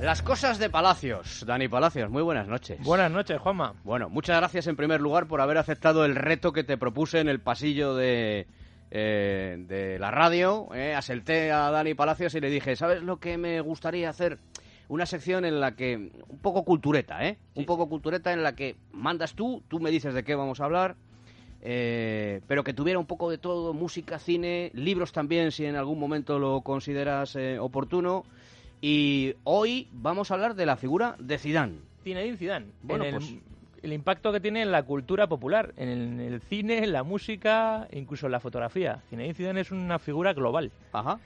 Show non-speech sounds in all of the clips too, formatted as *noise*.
Las cosas de Palacios. Dani Palacios, muy buenas noches. Buenas noches, Juanma. Bueno, muchas gracias en primer lugar por haber aceptado el reto que te propuse en el pasillo de, eh, de la radio. Eh. Aselté a Dani Palacios y le dije, ¿sabes lo que me gustaría hacer? Una sección en la que, un poco cultureta, ¿eh? un poco cultureta en la que mandas tú, tú me dices de qué vamos a hablar, eh, pero que tuviera un poco de todo, música, cine, libros también, si en algún momento lo consideras eh, oportuno. Y hoy vamos a hablar de la figura de Zidane. Zinedine Zidane. Bueno, en el, pues- el impacto que tiene en la cultura popular, en el, en el cine, en la música, incluso en la fotografía. Zinedine Zidane es una figura global. Ajá.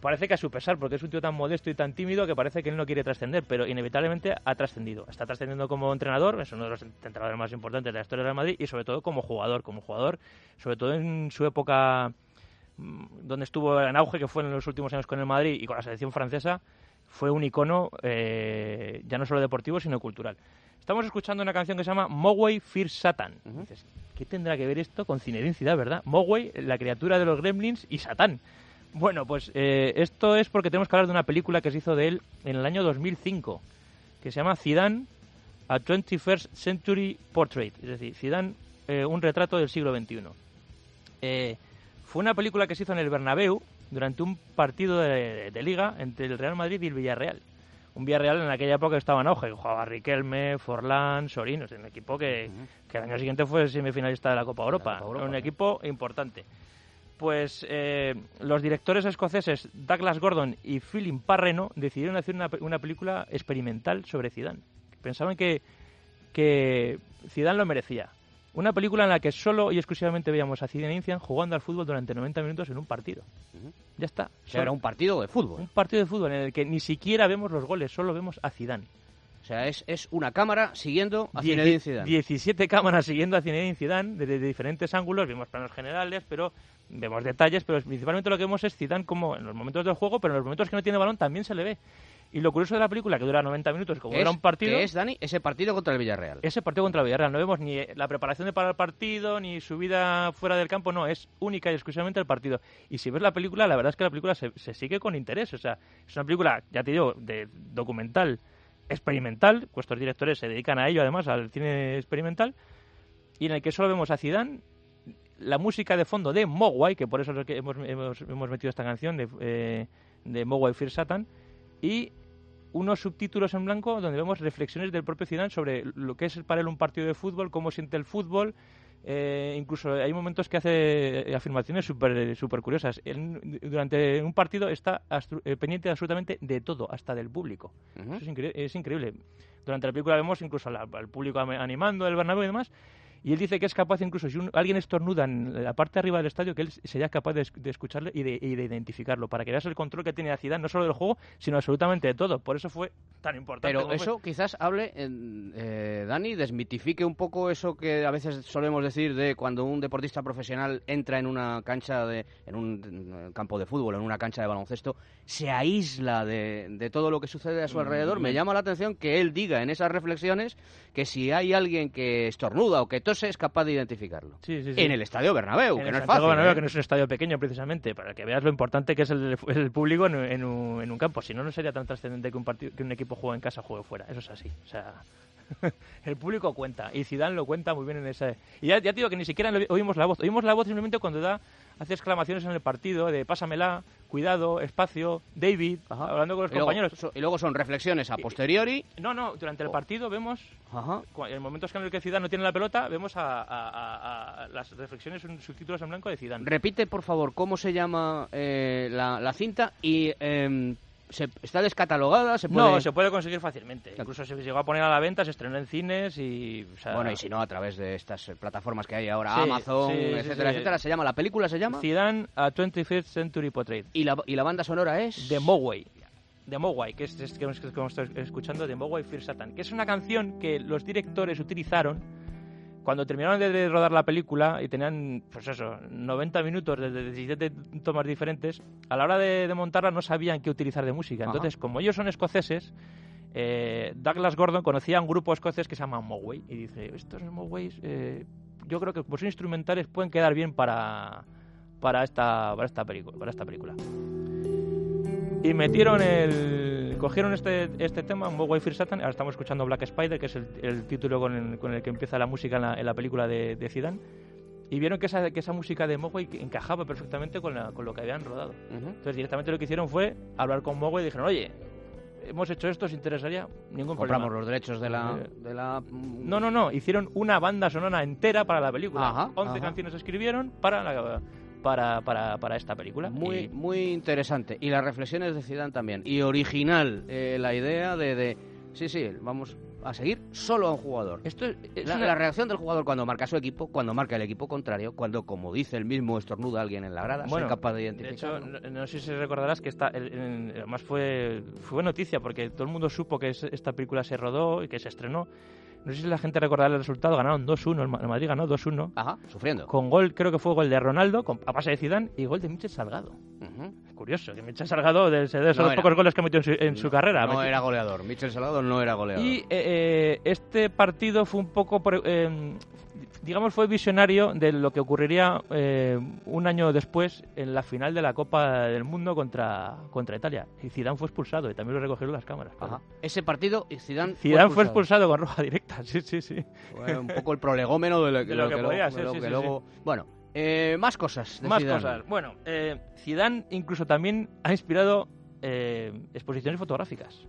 Parece que a su pesar, porque es un tío tan modesto y tan tímido que parece que él no quiere trascender, pero inevitablemente ha trascendido. Está trascendiendo como entrenador, es uno de los entrenadores más importantes de la historia del Real Madrid, y sobre todo como jugador, como jugador, sobre todo en su época donde estuvo en auge, que fue en los últimos años con el Madrid y con la selección francesa, fue un icono eh, ya no solo deportivo, sino cultural. Estamos escuchando una canción que se llama Moway Fear Satan. Dices, ¿qué tendrá que ver esto con Zinedine Zidane, verdad? Moway, la criatura de los gremlins, y Satán. Bueno, pues eh, esto es porque tenemos que hablar de una película que se hizo de él en el año 2005, que se llama Zidane, a 21st Century Portrait, es decir, Zidane, eh, un retrato del siglo XXI. Eh, fue una película que se hizo en el Bernabéu durante un partido de, de liga entre el Real Madrid y el Villarreal. Un Villarreal en aquella época estaba en auge, jugaba Riquelme, Forlán, Sorinos, un equipo que, que el año siguiente fue semifinalista de la Copa Europa. Copa Europa, un equipo importante. Pues eh, los directores escoceses Douglas Gordon y Philip Parreno decidieron hacer una, una película experimental sobre Zidane. Pensaban que, que Zidane lo merecía. Una película en la que solo y exclusivamente veíamos a Zidane Zidane jugando al fútbol durante 90 minutos en un partido. Ya está. Era un partido de fútbol. un partido de fútbol en el que ni siquiera vemos los goles, solo vemos a Zidane. O sea, es, es una cámara siguiendo a Dieci- Zinedine Zidane. 17 cámaras siguiendo a Zinedine Zidane desde diferentes ángulos, vemos planos generales, pero vemos detalles, pero principalmente lo que vemos es Zidane como en los momentos del juego, pero en los momentos que no tiene balón también se le ve. Y lo curioso de la película, que dura 90 minutos, como era un partido, que es, Dani, ese partido contra el Villarreal. ese partido contra el Villarreal. No vemos ni la preparación de para el partido, ni su vida fuera del campo, no, es única y exclusivamente el partido. Y si ves la película, la verdad es que la película se, se sigue con interés. O sea, es una película, ya te digo, de documental experimental, vuestros directores se dedican a ello además, al cine experimental, y en el que solo vemos a Zidane, la música de fondo de Mogwai, que por eso es lo que hemos, hemos, hemos metido esta canción de, eh, de Mogwai Fear Satan, y unos subtítulos en blanco donde vemos reflexiones del propio Zidane sobre lo que es para él un partido de fútbol, cómo siente el fútbol, eh, incluso hay momentos que hace eh, afirmaciones súper super curiosas. Él, durante un partido está astru- eh, pendiente absolutamente de todo, hasta del público. Eso es, incre- es increíble. Durante la película vemos incluso al, al público animando el Bernabéu y demás. Y él dice que es capaz, incluso si un- alguien estornuda en la parte de arriba del estadio, que él sería capaz de, de escucharle y de, y de identificarlo, para que veas el control que tiene la ciudad, no solo del juego, sino absolutamente de todo. Por eso fue tan importante. Pero fue. eso quizás hable, eh, Dani, desmitifique un poco eso que a veces solemos decir de cuando un deportista profesional entra en una cancha, de, en un campo de fútbol, en una cancha de baloncesto, se aísla de, de todo lo que sucede a su alrededor. Me llama la atención que él diga en esas reflexiones que si hay alguien que estornuda o que tose es capaz de identificarlo. Sí, sí, sí. En el Estadio Bernabéu, En que no es fácil. Bernabéu, ¿eh? que no es un estadio pequeño precisamente, para que veas lo importante que es el, el público en, en un, en un campo. Si no, no sería tan trascendente que un, partido, que un equipo juegue en casa o juegue fuera. Eso es así. O sea, *laughs* el público cuenta. Y Zidane lo cuenta muy bien en ese... Y ya, ya te digo que ni siquiera oímos la voz. Oímos la voz simplemente cuando da hace exclamaciones en el partido de pásamela, cuidado, espacio, David, Ajá. hablando con los y, compañeros. y luego son reflexiones a posteriori. No, no, durante el partido vemos Ajá. en momentos en los que Zidane no tiene la pelota, vemos a, a- a- a las reflexiones en subtítulos en blanco de Zidane. Repite, por favor, cómo se llama eh, la, la cinta y em, se, está descatalogada. Se puede... No, se puede conseguir fácilmente. Incluso se llegó a poner a la venta, se estrenó en cines y... o sea, Bueno, y si no, a través de estas eh, plataformas que hay ahora, Sí, Amazon, sí, etcétera, sí. etcétera, se llama, la película se llama, Zidane a 25th Century Portrait. y la, y la banda sonora es... De Moway. De Moway, que es, es que, que como estoy escuchando, de Moway Fear Satan. Que es una canción que los directores utilizaron cuando terminaron de, rodar la película y tenían, pues eso, 90 minutos de, de 17 tomas diferentes, a la hora de, de montarla no sabían qué utilizar de música. Ajá. Entonces, como ellos son escoceses, eh, Douglas Gordon conocía a un grupo escocés que se llama Moway y dice, estos Moways, eh, yo creo que como son instrumentales pueden quedar bien para, para, esta, para, esta, película, para esta película. Y metieron el, cogieron este, este tema, Mogwai Fear Satan, ahora estamos escuchando Black Spider, que es el, el título con el, con el, que empieza la música en la, en la película de, de Zidane, y vieron que esa, que esa música de Mogwai encajaba perfectamente con, la, con lo que habían rodado. Uh -huh. Entonces directamente lo que hicieron fue hablar con Mogwai y dijeron, oye, hemos hecho esto, ¿os interesaría? Ningún Compramos problema. los derechos de la, de la... No, no, no, hicieron una banda sonora entera para la película. Ajá, 11 ajá. canciones escribieron para la, para, para, para esta película. Muy, Y- muy interesante. Y las reflexiones de Zidane también. Y original eh, la idea de, de, sí, sí, vamos a seguir solo a un jugador. Esto es, es La, una- la reacción del jugador cuando marca su equipo, cuando marca el equipo contrario, cuando, como dice el mismo, estornuda a alguien en la grada, Bueno, soy capaz de De identificar. hecho, no, no sé si recordarás que esta, el- el- además fue, fue noticia porque todo el mundo supo que es- esta película se rodó y que se estrenó. No sé si la gente recordará el resultado, ganaron 2-1, el Ma- el Madrid ganó 2-1. Ajá, sufriendo. Con gol, creo que fue gol de Ronaldo, con, a pase de Zidane, y gol de Michel Salgado. Curioso, que Michel Salgado de, de esos No era. pocos goles que ha metido en su, en su carrera. No Metió- era goleador. Michel Salgado no era goleador. Y eh, eh, este partido fue un poco, por- eh, digamos, fue visionario de lo que ocurriría eh, un año después en la final de la Copa del Mundo contra, contra Italia. Y Zidane fue expulsado y también lo recogieron las cámaras. claro. Ajá. Ese partido, y Zidane, Zidane fue expulsado con roja directa, *laughs* sí, sí, sí. Fue un poco el prolegómeno de lo que, De lo que luego- podía ser, sí, Bueno, eh, más cosas. de Más Zidane. cosas. Bueno, eh, Zidane incluso también ha inspirado eh, exposiciones fotográficas.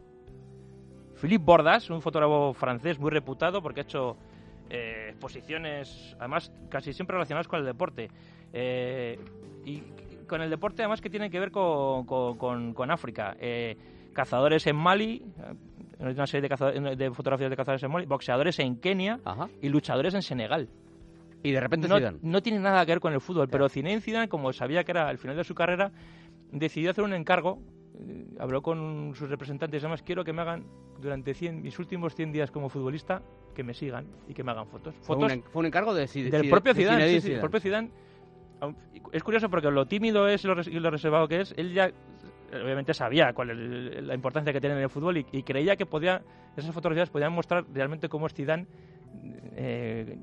Philippe Bordas, un fotógrafo francés muy reputado porque ha hecho eh, exposiciones, además casi siempre relacionadas con el deporte. Eh, y con el deporte además que tienen que ver con, con- con- con África. Eh, cazadores en Mali, eh, una serie de, caza- de fotografías de cazadores en Mali, boxeadores en Kenia Ajá. y luchadores en Senegal Y de repente no, Zidane. no tiene nada que ver con el fútbol, pero Zinedine Zidane, como sabía que era el final de su carrera, decidió hacer un encargo, eh, habló con sus representantes, además quiero que me hagan durante 100, mis últimos 100 días como futbolista, que me sigan y que me hagan fotos. Fue Fotos un, fue un encargo de del propio de Zidane, sí, sí, propio Zidane. Es curioso porque lo tímido es y lo, reservado que es, él ya eh, obviamente sabía cuál es la importancia que tiene en el fútbol y, y creía que podía esas fotografías podían mostrar realmente cómo es Zidane eh,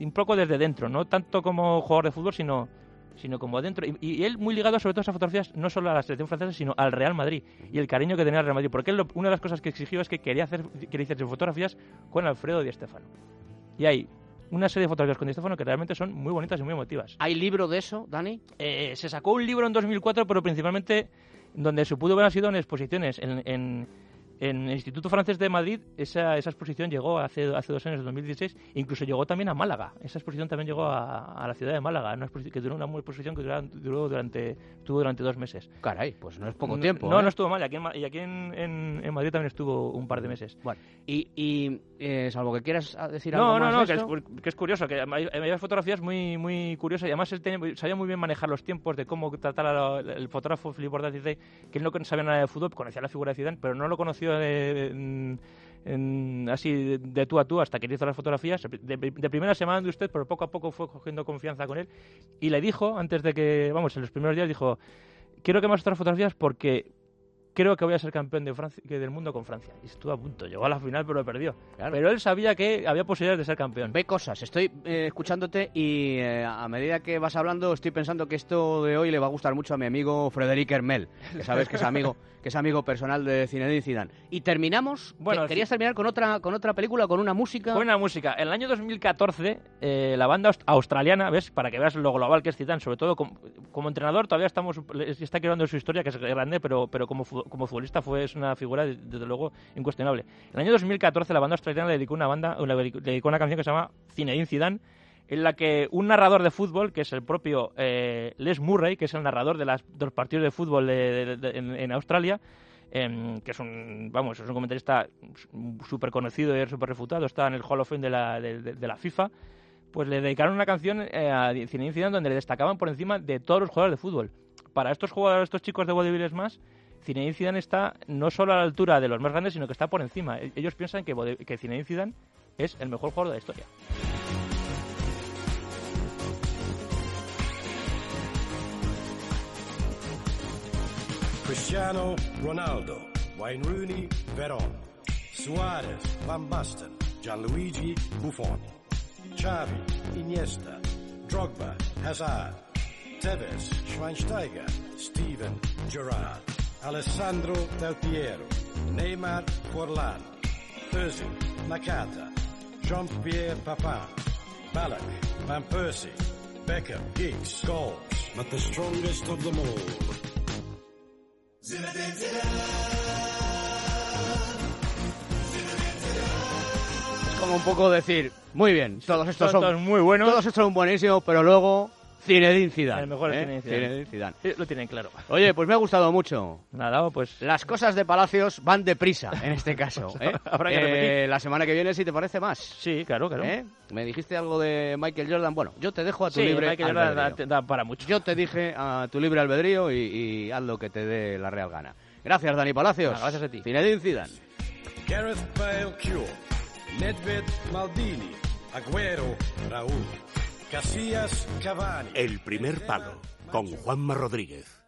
un poco desde dentro, no tanto como jugador de fútbol, sino sino como dentro. Y, y él muy ligado sobre todo a esas fotografías, no solo a la selección francesa, sino al Real Madrid y el cariño que tenía al Real Madrid. Porque él lo- una de las cosas que exigió es que quería hacer quería hacerse fotografías con Alfredo Di Stéfano. Y hay una serie de fotografías con Di que realmente son muy bonitas y muy emotivas. ¿Hay libro de eso, Dani? Eh, se sacó un libro en 2004, pero principalmente donde se pudo ver ha sido en exposiciones. En, en, en el Instituto Francés de Madrid esa, esa exposición llegó hace, hace dos años, en 2016, incluso llegó también a Málaga. Esa exposición también llegó a, a la ciudad de Málaga, una exposición, que duró una exposición que duró, duró durante, durante dos meses. Caray, pues no es poco No- tiempo. No, ¿eh? no estuvo mal. Y aquí, en, y aquí en, en- en Madrid también estuvo un par de meses. Bueno, y, y, eh, salvo que quieras ah, decir algo No, no, no, que es, que es curioso, que hay, hay fotografías muy, muy curiosas y además él tenía- sabía muy bien manejar los tiempos de cómo tratar a la- el fotógrafo Philippe Bordas dice que él no sabía nada de fútbol, conocía la figura de Zidane, pero no lo conoció así de, tú a tú hasta que hizo las fotografías. De, de primera semana de usted, pero poco a poco fue cogiendo confianza con él y le dijo, antes de que, vamos, en los primeros días dijo, quiero que me hagas otras fotografías porque creo que voy a ser campeón de Francia, que del mundo con Francia. Y estuvo a punto, llegó a la final pero perdió. Claro. Pero él sabía que había posibilidades de ser campeón. Ve cosas, estoy eh, escuchándote y eh, a medida que vas hablando estoy pensando que esto de hoy le va a gustar mucho a mi amigo Frederic Hermel, que sabes que es amigo, *laughs* que es amigo personal de Zinedine Zidane. Y terminamos, Bueno, ¿que- ¿querías terminar con otra con otra película, con una música? Buena música. En el año 2014, eh, la banda aust- australiana, ¿ves? Para que veas lo global que es Zidane, sobre todo como, como entrenador, todavía estamos está creando su historia, que es grande, pero, pero como, como futbolista fue es una figura, de- desde luego, incuestionable. En el año 2014, la banda australiana le dedicó una, banda, le dedicó una canción que se llama Zinedine Zidane, en la que un narrador de fútbol, que es el propio eh, Les Murray, que es el narrador de, las, de los partidos de fútbol de- de- en, en Australia, em, que es un, vamos, es un comentarista súper conocido y súper refutado, está en el Hall of Fame de la, de- de la FIFA, pues le dedicaron una canción eh, a Zinedine Zidane donde le destacaban por encima de todos los jugadores de fútbol. Para estos jugadores, estos chicos de bodybuilders más, Zinedine Zidane está no solo a la altura de los más grandes, sino que está por encima. E- Ellos piensan que, que Zinedine Zidane es el mejor jugador de la historia. Cristiano Ronaldo, Wayne Rooney, Veron, Suarez, Van Basten, Gianluigi Buffon, Xavi, Iniesta, Drogba, Hazard, Tevez, Schweinsteiger, Steven Gerrard, Alessandro Del Piero, Neymar Forlan, Özil, Nakata, Jean-Pierre Papin, Ballack, Van Persie, Beckham, Giggs, Scholes, but the strongest of them all. Es como un poco decir, muy bien, todos estos Son son, todos muy buenos. todos estos son buenísimos, pero luego Zinedine Zidane. El mejor es ¿eh? Zinedine Zidane. Zinedine Zidane. Sí, lo tienen claro. Oye, pues me ha gustado mucho. Nada, pues Las cosas de Palacios van deprisa en este caso. *laughs* ¿eh? Habrá que Eh, la semana que viene, si te parece más. sí, claro, claro. ¿Eh? Me dijiste algo de Michael Jordan. Bueno, yo te dejo a tu Sí, libre dar- albedrío. da, da para mucho. Yo te dije a tu libre albedrío y, y haz lo que te dé la real gana. Gracias, Dani Palacios. Nada, gracias a ti. Zinedine Zidane. Gareth Bale Cure, Nedved Maldini, Agüero Raúl, El primer palo con Juanma Rodríguez.